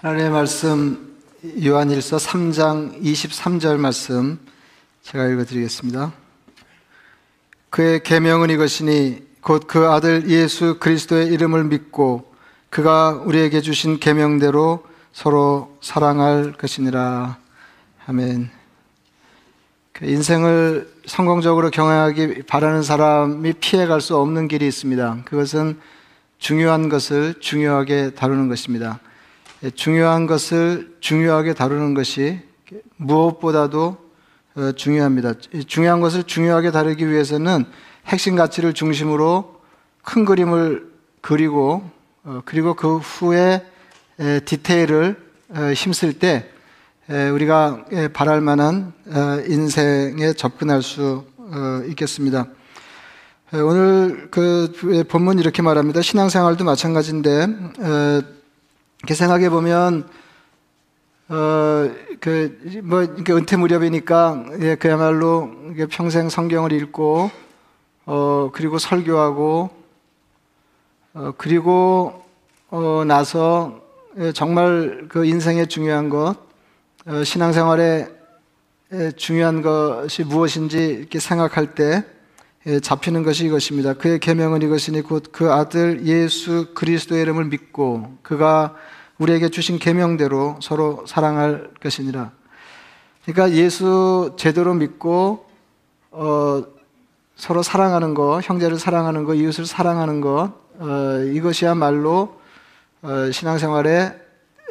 하나님의 말씀 요한일서 3장 23절 말씀 제가 읽어 드리겠습니다. 그의 계명은 이것이니 곧 그 아들 예수 그리스도의 이름을 믿고 그가 우리에게 주신 계명대로 서로 사랑할 것이니라. 아멘. 그 인생을 성공적으로 경영하기 바라는 사람이 피해갈 수 없는 길이 있습니다. 그것은 중요한 것을 중요하게 다루는 것입니다. 예, 중요한 것을 중요하게 다루는 것이 무엇보다도 어, 중요합니다. 중요한 것을 중요하게 다루기 위해서는 핵심 가치를 중심으로 큰 그림을 그리고 어, 그리고 그 후에 디테일을 어, 힘쓸 때 우리가 바랄 만한 인생에 접근할 수 있겠습니다. 오늘 그 본문 이렇게 말합니다. 신앙생활도 마찬가지인데 이렇게 생각해 보면 어, 그, 뭐, 이렇게 은퇴 무렵이니까, 예, 그야말로 평생 성경을 읽고, 어, 그리고 설교하고, 어, 그리고, 어, 나서, 예, 정말 그 인생의 중요한 것, 어, 신앙생활에 중요한 것이 무엇인지 이렇게 생각할 때, 예, 잡히는 것이 이것입니다. 그의 계명은 이것이니 곧 그 아들 예수 그리스도의 이름을 믿고 그가 우리에게 주신 계명대로 서로 사랑할 것이니라. 그러니까 예수 제대로 믿고 어, 서로 사랑하는 것, 형제를 사랑하는 것, 이웃을 사랑하는 것 어, 이것이야말로 어, 신앙생활의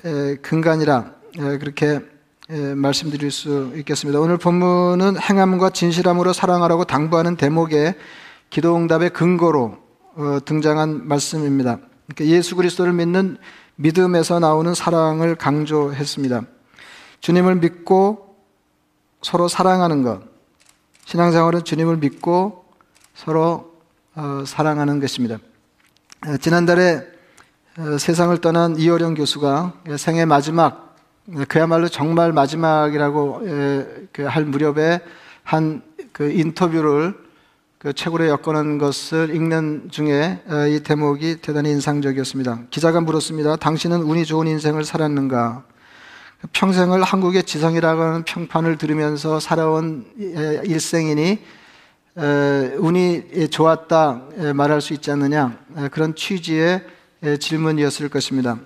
에, 근간이라 에, 그렇게 예, 말씀드릴 수 있겠습니다. 오늘 본문은 행함과 진실함으로 사랑하라고 당부하는 대목의 기도응답의 근거로 어, 등장한 말씀입니다. 그러니까 예수 그리스도를 믿는 믿음에서 나오는 사랑을 강조했습니다. 주님을 믿고 서로 사랑하는 것. 신앙생활은 주님을 믿고 서로 어, 사랑하는 것입니다. 어, 지난달에 세상을 떠난 이호령 교수가 생애 마지막 네, 그야말로 정말 마지막이라고 그할 무렵에 한 그 인터뷰를 그 책으로 엮어놓은 것을 읽는 중에 어, 이 대목이 대단히 인상적이었습니다. 기자가 물었습니다. 당신은 운이 좋은 인생을 살았는가? 평생을 한국의 지성이라고 하는 평판을 들으면서 살아온 일생이니 운이 좋았다 말할 수 있지 않느냐 그런 취지의 질문이었을 것입니다.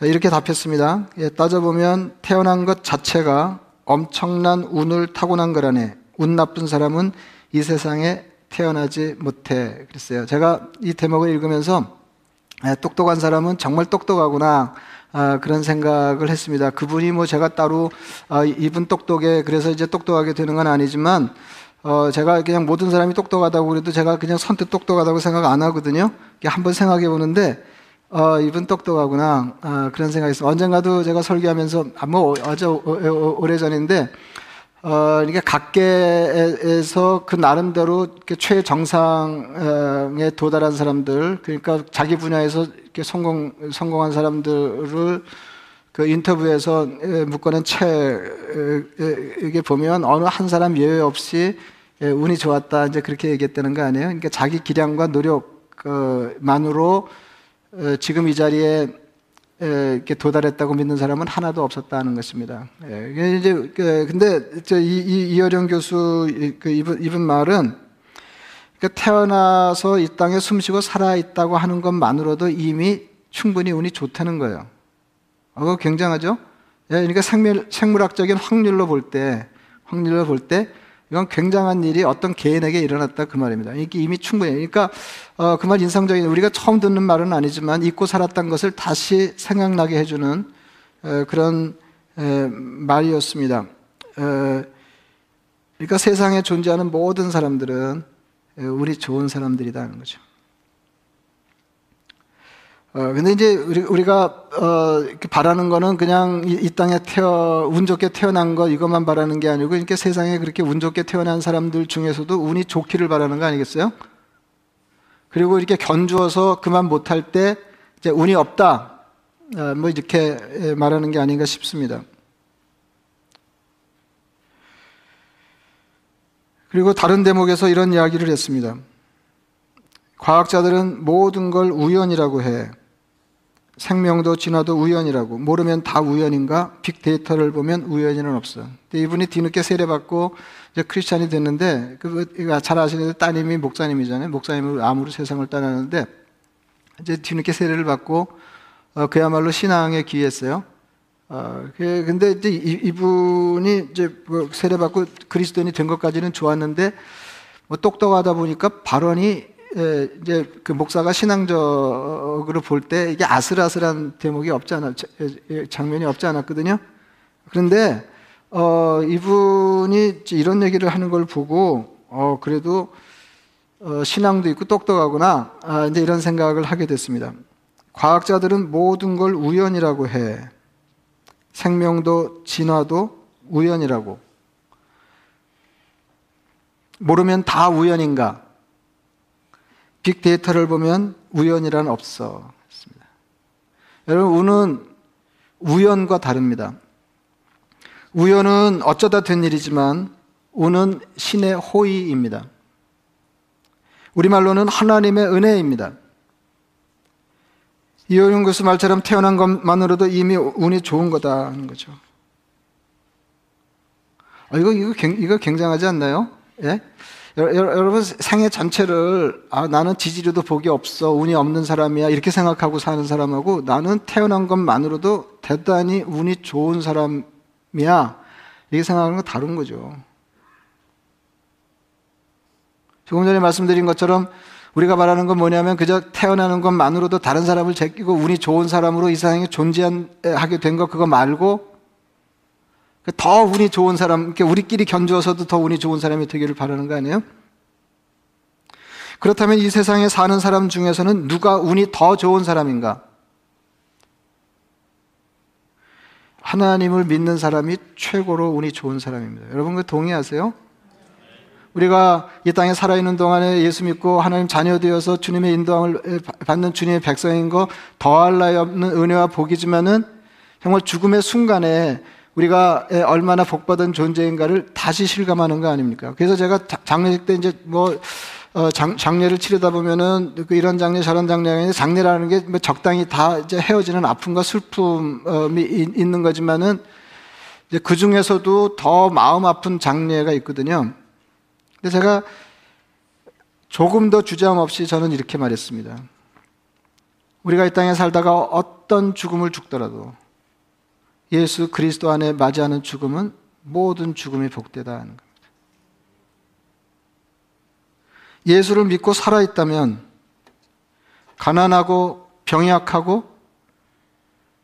이렇게 답했습니다. 예, 따져보면 태어난 것 자체가 엄청난 운을 타고난 거라네. 운 나쁜 사람은 이 세상에 태어나지 못해. 그랬어요. 제가 이 대목을 읽으면서 예, 똑똑한 사람은 정말 똑똑하구나. 아, 그런 생각을 했습니다. 그분이 뭐 제가 따로 아, 이분 똑똑해 그래서 이제 똑똑하게 되는 건 아니지만 어, 제가 그냥 모든 사람이 똑똑하다고 그래도 제가 그냥 선뜻 똑똑하다고 생각 안 하거든요. 한번 생각해 보는데 어, 이분 똑똑하구나. 어, 그런 생각이 있어요. 언젠가도 제가 설교하면서, 아, 뭐, 어제, 오래 전인데, 어, 이게 각계에서 그 나름대로 최정상에 도달한 사람들, 그러니까 자기 분야에서 이렇게 성공, 성공한 사람들을 그 인터뷰에서 묶어낸 책에 보면 어느 한 사람 예외 없이 운이 좋았다. 이제 그렇게 얘기했다는 거 아니에요? 그러니까 자기 기량과 노력만으로 어, 지금 이 자리에 이렇게 도달했다고 믿는 사람은 하나도 없었다는 것입니다. 예, 이제 그, 근데 이, 이어령 교수 그 이분, 이분 말은 그 태어나서 이 땅에 숨쉬고 살아 있다고 하는 것만으로도 이미 충분히 운이 좋다는 거예요. 어, 굉장하죠? 예, 그러니까 생물, 생물학적인 확률로 볼 때, 확률로 볼 때 이건 굉장한 일이 어떤 개인에게 일어났다 그 말입니다. 이게 이미 충분히. 그러니까 어, 그 말 인상적인 우리가 처음 듣는 말은 아니지만 잊고 살았던 것을 다시 생각나게 해주는 에, 그런 에, 말이었습니다. 에, 그러니까 세상에 존재하는 모든 사람들은 우리 좋은 사람들이라는 거죠. 어, 근데 이제 우리, 가 어, 바라는 거는 그냥 이, 이, 땅에 태어, 운 좋게 태어난 것 이것만 바라는 게 아니고, 이렇게 세상에 그렇게 운 좋게 태어난 사람들 중에서도 운이 좋기를 바라는 거 아니겠어요? 그리고 이렇게 견주어서 그만 못할 때, 이제 운이 없다. 어, 뭐 이렇게 말하는 게 아닌가 싶습니다. 그리고 다른 대목에서 이런 이야기를 했습니다. 과학자들은 모든 걸 우연이라고 해. 생명도 진화도 우연이라고 모르면 다 우연인가? 빅데이터를 보면 우연이는 없어. 근데 이분이 뒤늦게 세례받고 이제 크리스찬이 됐는데 그잘 아시는 따님이 목사님이잖아요. 목사님을 암으로 세상을 떠나는데 이제 뒤늦게 세례를 받고 어, 그야말로 신앙에 귀했어요. 어, 그, 근데 이제 이, 분이 이제 뭐 세례받고 그리스도인이 된 것까지는 좋았는데 뭐 똑똑하다 보니까 발언이 예, 이제 그 목사가 신앙적으로 볼 때 이게 아슬아슬한 대목이 없지 않았, 예, 장면이 없지 않았거든요. 그런데, 어, 이분이 이런 얘기를 하는 걸 보고, 어, 그래도, 어, 신앙도 있고 똑똑하구나. 아, 이제 이런 생각을 하게 됐습니다. 과학자들은 모든 걸 우연이라고 해. 생명도 진화도 우연이라고. 모르면 다 우연인가? 빅데이터를 보면 우연이란 없어. 여러분, 운은 우연과 다릅니다. 우연은 어쩌다 된 일이지만 운은 신의 호의입니다. 우리말로는 하나님의 은혜입니다. 이호영 교수 말처럼 태어난 것만으로도 이미 운이 좋은 거다 하는 거죠. 아, 이거, 이거, 이거 굉장하지 않나요? 예? 여러분 생애 전체를 아, 나는 지지리도 복이 없어 운이 없는 사람이야 이렇게 생각하고 사는 사람하고 나는 태어난 것만으로도 대단히 운이 좋은 사람이야 이렇게 생각하는 건 다른 거죠. 조금 전에 말씀드린 것처럼 우리가 말하는 건 뭐냐면 그저 태어나는 것만으로도 다른 사람을 제끼고 운이 좋은 사람으로 이 세상에 존재하게 된 것 그거 말고 더 운이 좋은 사람, 우리끼리 견주어서도 더 운이 좋은 사람이 되기를 바라는 거 아니에요? 그렇다면 이 세상에 사는 사람 중에서는 누가 운이 더 좋은 사람인가? 하나님을 믿는 사람이 최고로 운이 좋은 사람입니다. 여러분 그 동의하세요? 우리가 이 땅에 살아있는 동안에 예수 믿고 하나님 자녀 되어서 주님의 인도함을 받는 주님의 백성인 거 더할 나위 없는 은혜와 복이지만은 정말 죽음의 순간에 우리가 얼마나 복받은 존재인가를 다시 실감하는 거 아닙니까? 그래서 제가 장례식 때 이제 뭐 어, 장, 장례를 치르다 보면은 그 이런 장례 저런 있는데 장례라는 게 뭐 적당히 다 이제 헤어지는 아픔과 슬픔이 있는 거지만은 이제 그 중에서도 더 마음 아픈 장례가 있거든요. 근데 제가 조금 더 주저함 없이 저는 이렇게 말했습니다. 우리가 이 땅에 살다가 어떤 죽음을 죽더라도 예수 그리스도 안에 맞이하는 죽음은 모든 죽음이 복되다 하는 겁니다. 예수를 믿고 살아있다면 가난하고 병약하고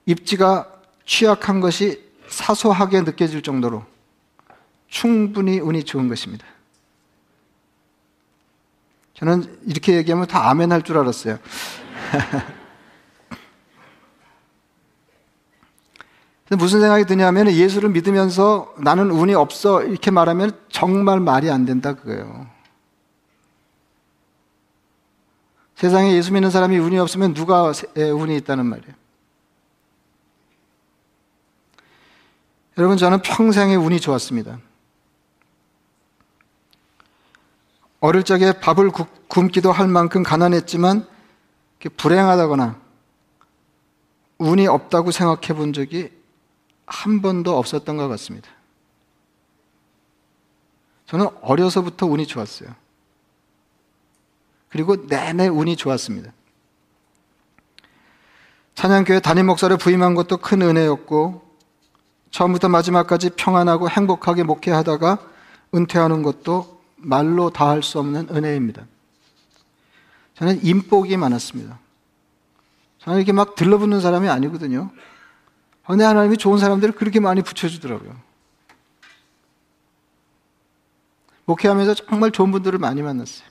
입지가 취약한 것이 사소하게 느껴질 정도로 충분히 운이 좋은 것입니다. 저는 이렇게 얘기하면 다 아멘 할 줄 알았어요. 무슨 생각이 드냐면 예수를 믿으면서 나는 운이 없어 이렇게 말하면 정말 말이 안 된다 그거예요. 세상에 예수 믿는 사람이 운이 없으면 누가 운이 있다는 말이에요. 여러분 저는 평생에 운이 좋았습니다. 어릴 적에 밥을 굶기도 할 만큼 가난했지만 불행하다거나 운이 없다고 생각해 본 적이 한 번도 없었던 것 같습니다. 저는 어려서부터 운이 좋았어요. 그리고 내내 운이 좋았습니다. 찬양교회 담임 목사를 부임한 것도 큰 은혜였고, 처음부터 마지막까지 평안하고 행복하게 목회하다가 은퇴하는 것도 말로 다 할 수 없는 은혜입니다. 저는 인복이 많았습니다. 저는 이렇게 막 들러붙는 사람이 아니거든요. 근데 하나님이 좋은 사람들을 그렇게 많이 붙여주더라고요. 목회하면서 정말 좋은 분들을 많이 만났어요.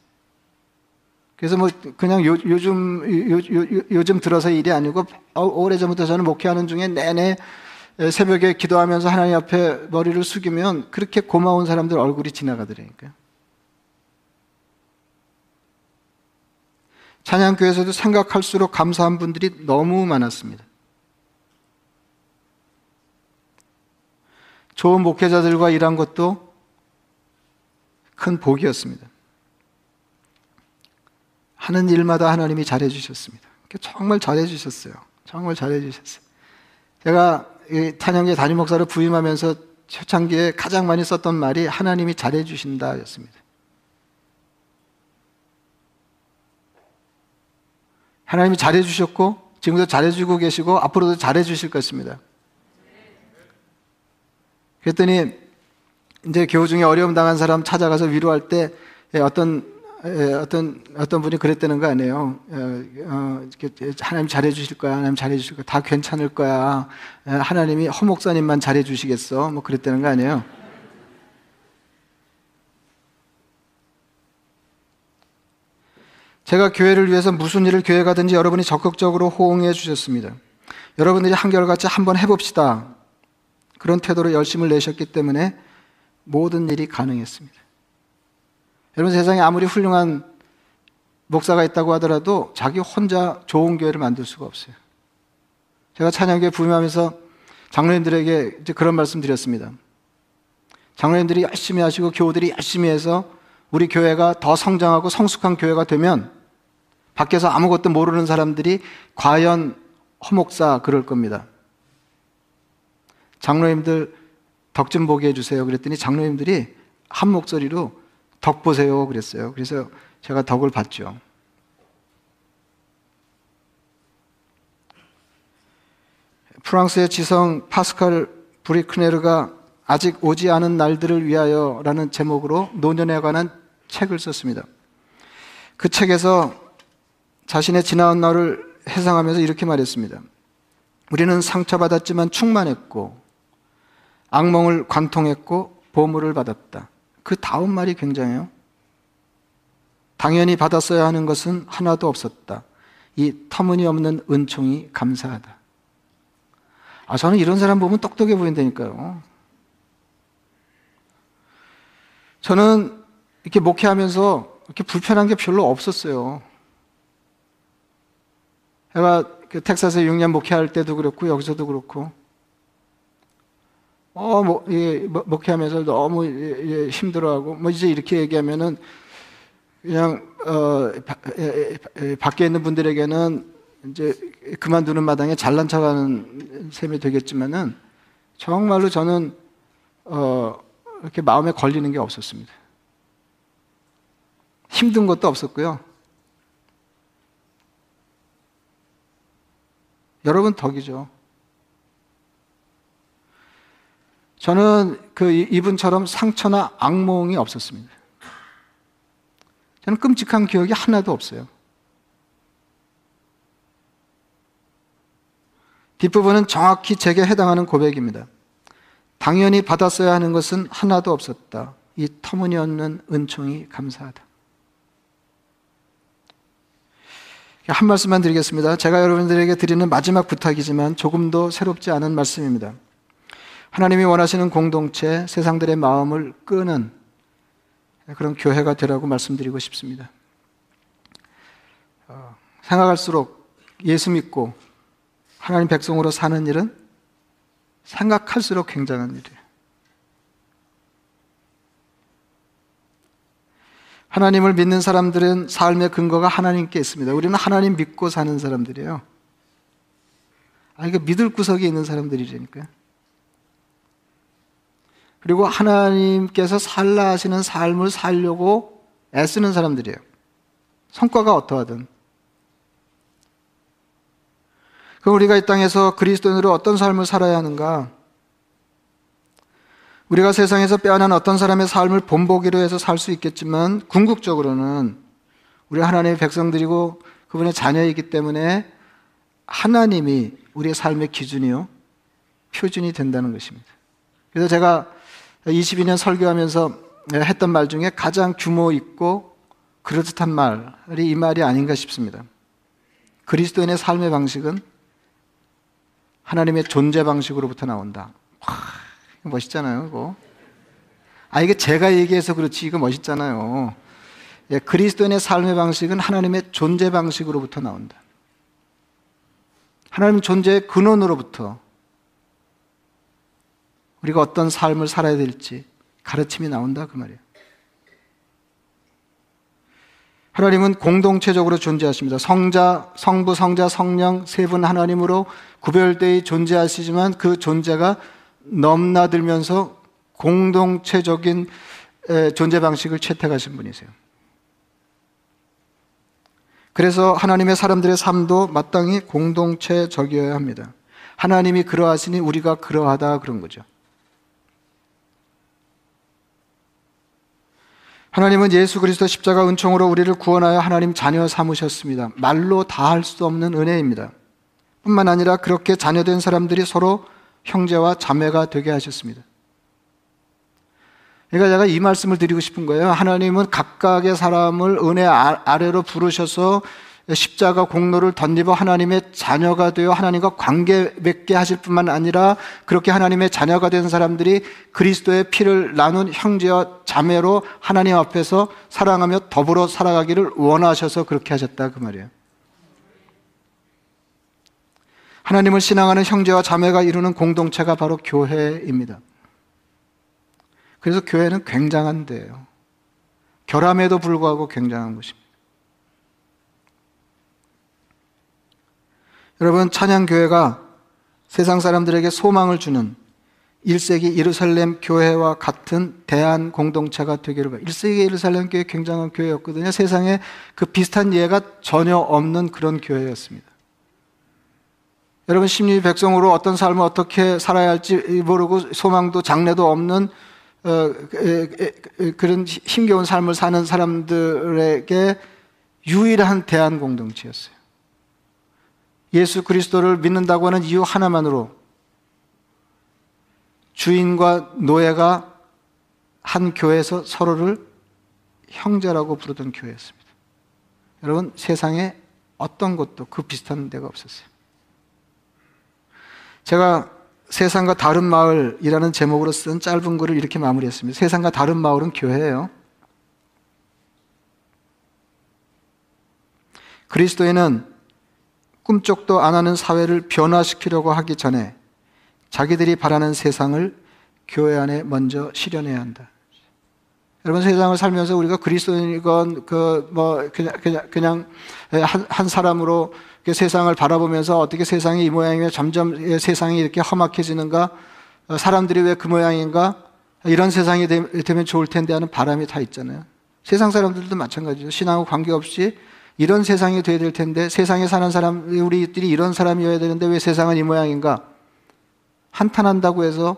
그래서 뭐 그냥 요, 요즘 요, 요, 요즘 들어서 일이 아니고 어, 오래 전부터 저는 목회하는 중에 내내 새벽에 기도하면서 하나님 앞에 머리를 숙이면 그렇게 고마운 사람들 얼굴이 지나가더라니까요. 찬양교회에서도 생각할수록 감사한 분들이 너무 많았습니다. 좋은 목회자들과 일한 것도 큰 복이었습니다. 하는 일마다 하나님이 잘해주셨습니다. 정말 잘해주셨어요. 정말 잘해주셨어요. 제가 탄양계 담임 목사로 부임하면서 초창기에 가장 많이 썼던 말이 하나님이 잘해주신다 였습니다. 하나님이 잘해주셨고, 지금도 잘해주고 계시고, 앞으로도 잘해주실 것입니다. 그랬더니, 이제 교우 중에 어려움 당한 사람 찾아가서 위로할 때 어떤 어떤 어떤 분이 그랬다는 거 아니에요. 어, 어, 하나님 잘해 주실 거야. 하나님 잘해 주실 거야. 다 괜찮을 거야. 하나님이 허 목사님만 잘해 주시겠어. 뭐 그랬다는 거 아니에요. 제가 교회를 위해서 무슨 일을 교회 가든지 여러분이 적극적으로 호응해 주셨습니다. 여러분들이 한결같이 한번 해봅시다. 그런 태도로 열심을 내셨기 때문에 모든 일이 가능했습니다. 여러분 세상에 아무리 훌륭한 목사가 있다고 하더라도 자기 혼자 좋은 교회를 만들 수가 없어요. 제가 찬양교회 부임하면서 장로님들에게 이제 그런 말씀 드렸습니다. 장로님들이 열심히 하시고 교우들이 열심히 해서 우리 교회가 더 성장하고 성숙한 교회가 되면 밖에서 아무것도 모르는 사람들이 과연 허목사 그럴 겁니다. 장로님들 덕 좀 보게 해주세요. 그랬더니 장로님들이 한 목소리로 덕 보세요. 그랬어요. 그래서 제가 덕을 봤죠. 프랑스의 지성 파스칼 브리크네르가 아직 오지 않은 날들을 위하여 라는 제목으로 노년에 관한 책을 썼습니다. 그 책에서 자신의 지나온 날을 해상하면서 이렇게 말했습니다. 우리는 상처받았지만 충만했고, 악몽을 관통했고, 보물을 받았다. 그 다음 말이 굉장해요. 당연히 받았어야 하는 것은 하나도 없었다. 이 터무니없는 은총이 감사하다. 아, 저는 이런 사람 보면 똑똑해 보인다니까요. 저는 이렇게 목회하면서 이렇게 불편한 게 별로 없었어요. 제가 그 텍사스에 6년 목회할 때도 그렇고, 여기서도 그렇고, 어, 뭐, 예, 뭐, 목회하면서 너무 예, 힘들어하고, 뭐 이제 이렇게 얘기하면은 그냥, 어, 바, 예, 예, 밖에 있는 분들에게는 이제 그만두는 마당에 잘난 척 하는 셈이 되겠지만은 정말로 저는, 어, 이렇게 마음에 걸리는 게 없었습니다. 힘든 것도 없었고요. 여러분 덕이죠. 저는 그 이분처럼 상처나 악몽이 없었습니다. 저는 끔찍한 기억이 하나도 없어요. 뒷부분은 정확히 제게 해당하는 고백입니다. 당연히 받았어야 하는 것은 하나도 없었다. 이 터무니없는 은총이 감사하다. 한 말씀만 드리겠습니다. 제가 여러분들에게 드리는 마지막 부탁이지만 조금도 새롭지 않은 말씀입니다. 하나님이 원하시는 공동체, 세상들의 마음을 끄는 그런 교회가 되라고 말씀드리고 싶습니다. 어, 생각할수록 예수 믿고 하나님 백성으로 사는 일은 생각할수록 굉장한 일이에요. 하나님을 믿는 사람들은 삶의 근거가 하나님께 있습니다. 우리는 하나님 믿고 사는 사람들이에요. 아, 이거 믿을 구석에 있는 사람들이라니까요. 그리고 하나님께서 살라 하시는 삶을 살려고 애쓰는 사람들이에요. 성과가 어떠하든. 그럼 우리가 이 땅에서 그리스도인으로 어떤 삶을 살아야 하는가? 우리가 세상에서 빼어난 어떤 사람의 삶을 본보기로 해서 살 수 있겠지만 궁극적으로는 우리 하나님의 백성들이고 그분의 자녀이기 때문에 하나님이 우리의 삶의 기준이요 표준이 된다는 것입니다. 그래서 제가 22년 설교하면서 했던 말 중에 가장 규모 있고 그럴듯한 말이 이 말이 아닌가 싶습니다. 그리스도인의 삶의 방식은 하나님의 존재 방식으로부터 나온다. 와, 멋있잖아요, 이거. 아, 이게 제가 얘기해서 그렇지, 이거 멋있잖아요. 예, 그리스도인의 삶의 방식은 하나님의 존재 방식으로부터 나온다. 하나님 존재의 근원으로부터 우리가 어떤 삶을 살아야 될지 가르침이 나온다 그 말이에요. 하나님은 공동체적으로 존재하십니다. 성자, 성부, 성자, 성령 세 분 하나님으로 구별되어 존재하시지만 그 존재가 넘나들면서 공동체적인 존재 방식을 채택하신 분이세요. 그래서 하나님의 사람들의 삶도 마땅히 공동체적이어야 합니다. 하나님이 그러하시니 우리가 그러하다 그런 거죠. 하나님은 예수 그리스도 십자가 은총으로 우리를 구원하여 하나님 자녀 삼으셨습니다. 말로 다 할 수 없는 은혜입니다. 뿐만 아니라 그렇게 자녀된 사람들이 서로 형제와 자매가 되게 하셨습니다. 그러니까 제가 이 말씀을 드리고 싶은 거예요. 하나님은 각각의 사람을 은혜 아, 아래로 부르셔서 십자가 공로를 덧입어 하나님의 자녀가 되어 하나님과 관계 맺게 하실 뿐만 아니라 그렇게 하나님의 자녀가 된 사람들이 그리스도의 피를 나눈 형제와 자매로 하나님 앞에서 사랑하며 더불어 살아가기를 원하셔서 그렇게 하셨다 그 말이에요. 하나님을 신앙하는 형제와 자매가 이루는 공동체가 바로 교회입니다. 그래서 교회는 굉장한 데예요. 결함에도 불구하고 굉장한 것입니다. 여러분, 찬양교회가 세상 사람들에게 소망을 주는 1세기 예루살렘 교회와 같은 대한 공동체가 되기를 바랍니다. 1세기 예루살렘 교회 굉장한 교회였거든요. 세상에 그 비슷한 예가 전혀 없는 그런 교회였습니다. 여러분, 심리 백성으로 어떤 삶을 어떻게 살아야 할지 모르고 소망도 장래도 없는 어, 그런 힘겨운 삶을 사는 사람들에게 유일한 대안 공동체였어요. 예수 그리스도를 믿는다고 하는 이유 하나만으로 주인과 노예가 한 교회에서 서로를 형제라고 부르던 교회였습니다. 여러분, 세상에 어떤 곳도 그 비슷한 데가 없었어요. 제가 세상과 다른 마을이라는 제목으로 쓴 짧은 글을 이렇게 마무리했습니다. 세상과 다른 마을은 교회예요. 그리스도인은 꿈쩍도 안 하는 사회를 변화시키려고 하기 전에 자기들이 바라는 세상을 교회 안에 먼저 실현해야 한다. 여러분 세상을 살면서 우리가 그리스도인이건 그 뭐 그냥 그냥 그냥 한, 한 사람으로 세상을 바라보면서 어떻게 세상이 이 모양이며 점점 세상이 이렇게 험악해지는가? 어, 사람들이 왜 그 모양인가? 이런 세상이 되면 좋을 텐데 하는 바람이 다 있잖아요. 세상 사람들도 마찬가지죠. 신앙과 관계없이 이런 세상이 돼야 될 텐데 세상에 사는 사람, 우리들이 이런 사람이어야 되는데 왜 세상은 이 모양인가? 한탄한다고 해서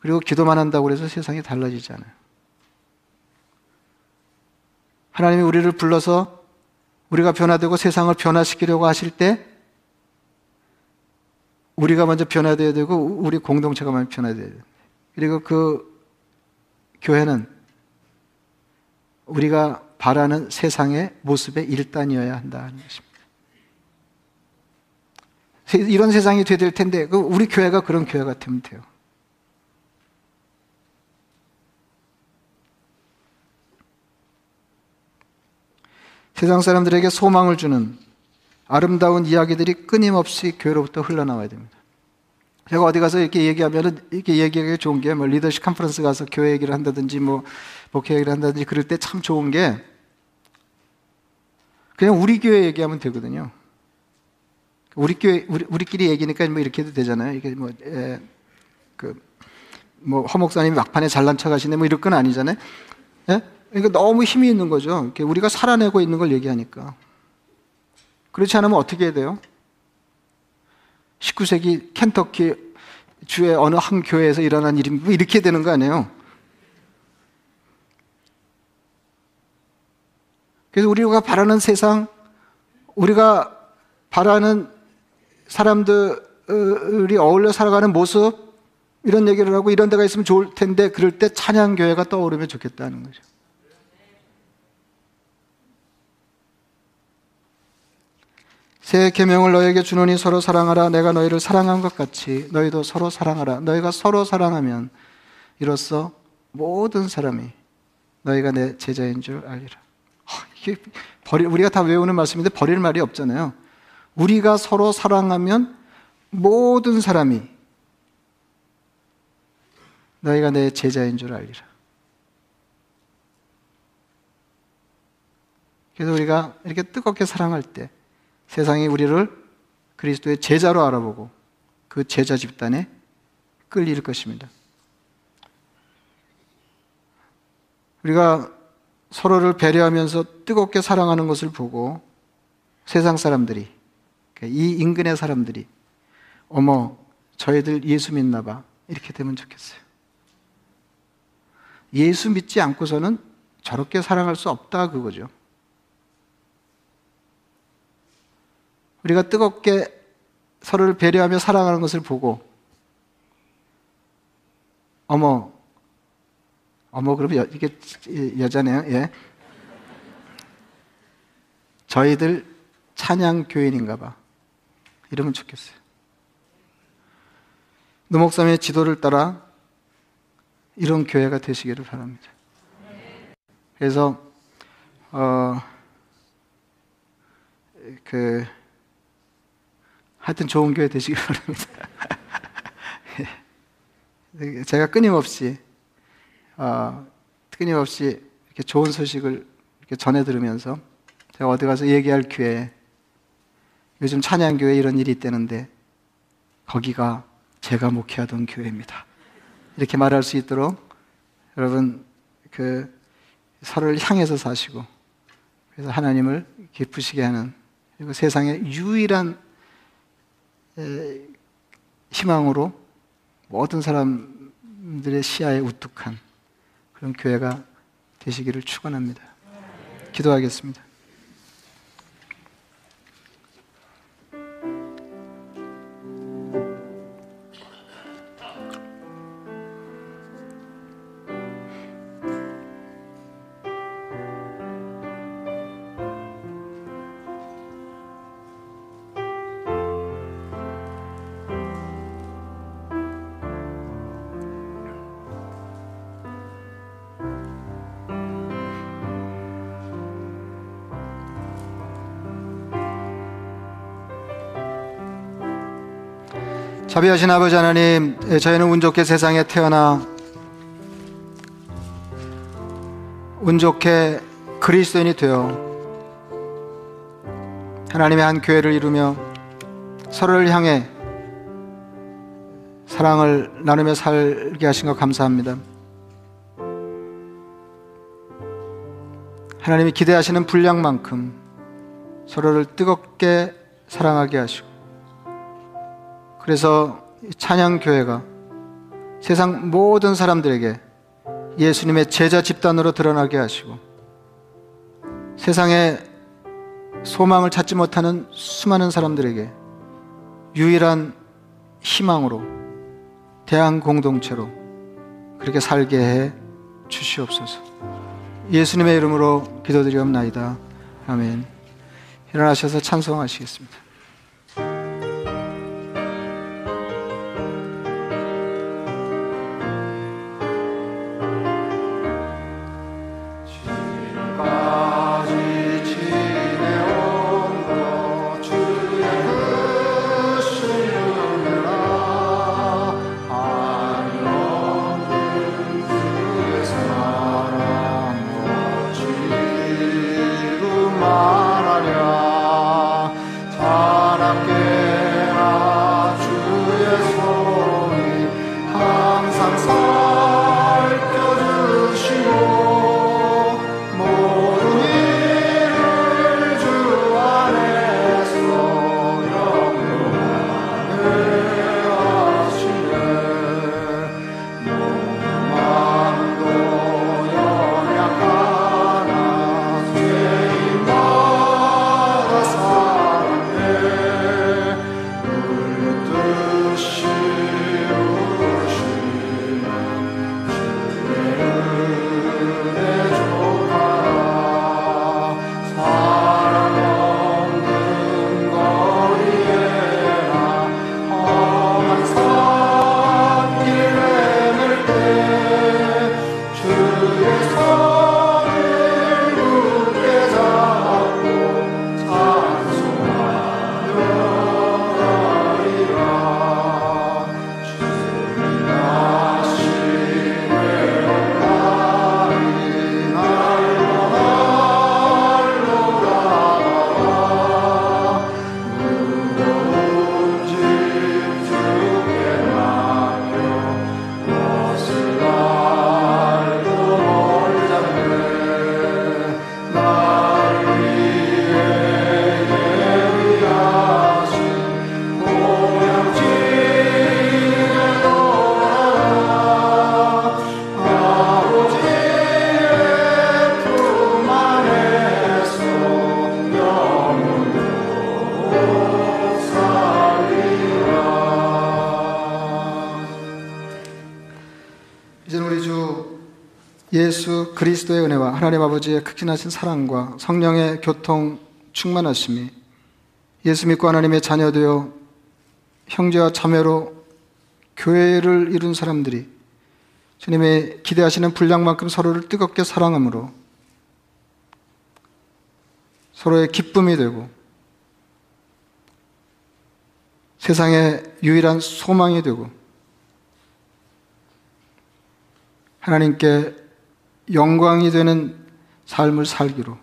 그리고 기도만 한다고 해서 세상이 달라지지 않아요. 하나님이 우리를 불러서 우리가 변화되고 세상을 변화시키려고 하실 때 우리가 먼저 변화되어야 되고 우리 공동체가 먼저 변화되어야 돼요. 그리고 그 교회는 우리가 바라는 세상의 모습의 일단이어야 한다는 것입니다. 이런 세상이 돼야 될 텐데 그 우리 교회가 그런 교회가 되면 돼요. 세상 사람들에게 소망을 주는 아름다운 이야기들이 끊임없이 교회로부터 흘러나와야 됩니다. 제가 어디 가서 이렇게 얘기하면 이렇게 얘기하기 좋은 게 뭐 리더십 컨퍼런스 가서 교회 얘기를 한다든지 뭐 목회 얘기를 한다든지 그럴 때 참 좋은 게 그냥 우리 교회 얘기하면 되거든요. 우리 교회 우리, 우리 끼리 얘기니까 뭐 이렇게 해도 되잖아요. 이게 뭐 그뭐 허목사님이 막판에 잘난 척하시네 뭐 이럴 건 아니잖아요. 예? 그러니까 너무 힘이 있는 거죠. 우리가 살아내고 있는 걸 얘기하니까. 그렇지 않으면 어떻게 해야 돼요? 19세기 켄터키 주의 어느 한 교회에서 일어난 일이 뭐 이렇게 되는 거 아니에요? 그래서 우리가 바라는 세상, 우리가 바라는 사람들이 어울려 살아가는 모습, 이런 얘기를 하고 이런 데가 있으면 좋을 텐데, 그럴 때 찬양교회가 떠오르면 좋겠다는 거죠. 새 계명을 너에게 주노니 서로 사랑하라 내가 너희를 사랑한 것 같이 너희도 서로 사랑하라 너희가 서로 사랑하면 이로써 모든 사람이 너희가 내 제자인 줄 알리라. 버리, 우리가 다 외우는 말씀인데 버릴 말이 없잖아요. 우리가 서로 사랑하면 모든 사람이 너희가 내 제자인 줄 알리라. 그래서 우리가 이렇게 뜨겁게 사랑할 때 세상이 우리를 그리스도의 제자로 알아보고 그 제자 집단에 끌릴 것입니다. 우리가 서로를 배려하면서 뜨겁게 사랑하는 것을 보고 세상 사람들이, 이 인근의 사람들이, 어머, 저희들 예수 믿나 봐. 이렇게 되면 좋겠어요. 예수 믿지 않고서는 저렇게 사랑할 수 없다, 그거죠. 우리가 뜨겁게 서로를 배려하며 사랑하는 것을 보고, 어머, 어머, 그러면 여, 이게 여자네요, 예. 저희들 찬양 교인인가 봐. 이러면 좋겠어요. 노목사의 지도를 따라 이런 교회가 되시기를 바랍니다. 그래서, 어, 그, 하여튼 좋은 교회 되시길 바랍니다. 제가 끊임없이, 어, 끊임없이 이렇게 좋은 소식을 이렇게 전해 들으면서 제가 어디 가서 얘기할 기회에 요즘 찬양교회 이런 일이 있다는데 거기가 제가 목회하던 교회입니다. 이렇게 말할 수 있도록 여러분 그 서로를 향해서 사시고 그래서 하나님을 기쁘시게 하는 그리고 세상의 유일한 희망으로 모든 사람들의 시야에 우뚝한 그런 교회가 되시기를 축원합니다. 기도하겠습니다. 자비하신 아버지 하나님, 예, 저희는 운 좋게 세상에 태어나 운 좋게 그리스도인이 되어 하나님의 한 교회를 이루며 서로를 향해 사랑을 나누며 살게 하신 것 감사합니다. 하나님이 기대하시는 분량만큼 서로를 뜨겁게 사랑하게 하시고 그래서 찬양교회가 세상 모든 사람들에게 예수님의 제자 집단으로 드러나게 하시고 세상에 소망을 찾지 못하는 수많은 사람들에게 유일한 희망으로 대한 공동체로 그렇게 살게 해 주시옵소서. 예수님의 이름으로 기도드리옵나이다. 아멘. 일어나셔서 찬송하시겠습니다. 예수 그리스도의 은혜와 하나님 아버지의 극진하신 사랑과 성령의 교통 충만하심이 예수 믿고 하나님의 자녀되어 형제와 자매로 교회를 이룬 사람들이 주님의 기대하시는 분량만큼 서로를 뜨겁게 사랑함으로 서로의 기쁨이 되고 세상의 유일한 소망이 되고 하나님께 영광이 되는 삶을 살기로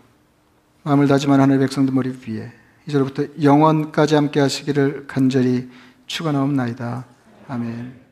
마음을 다짐한 하나님의 백성들 머리 위에 이제로부터 영원까지 함께 하시기를 간절히 축원하옵나이다. 아멘.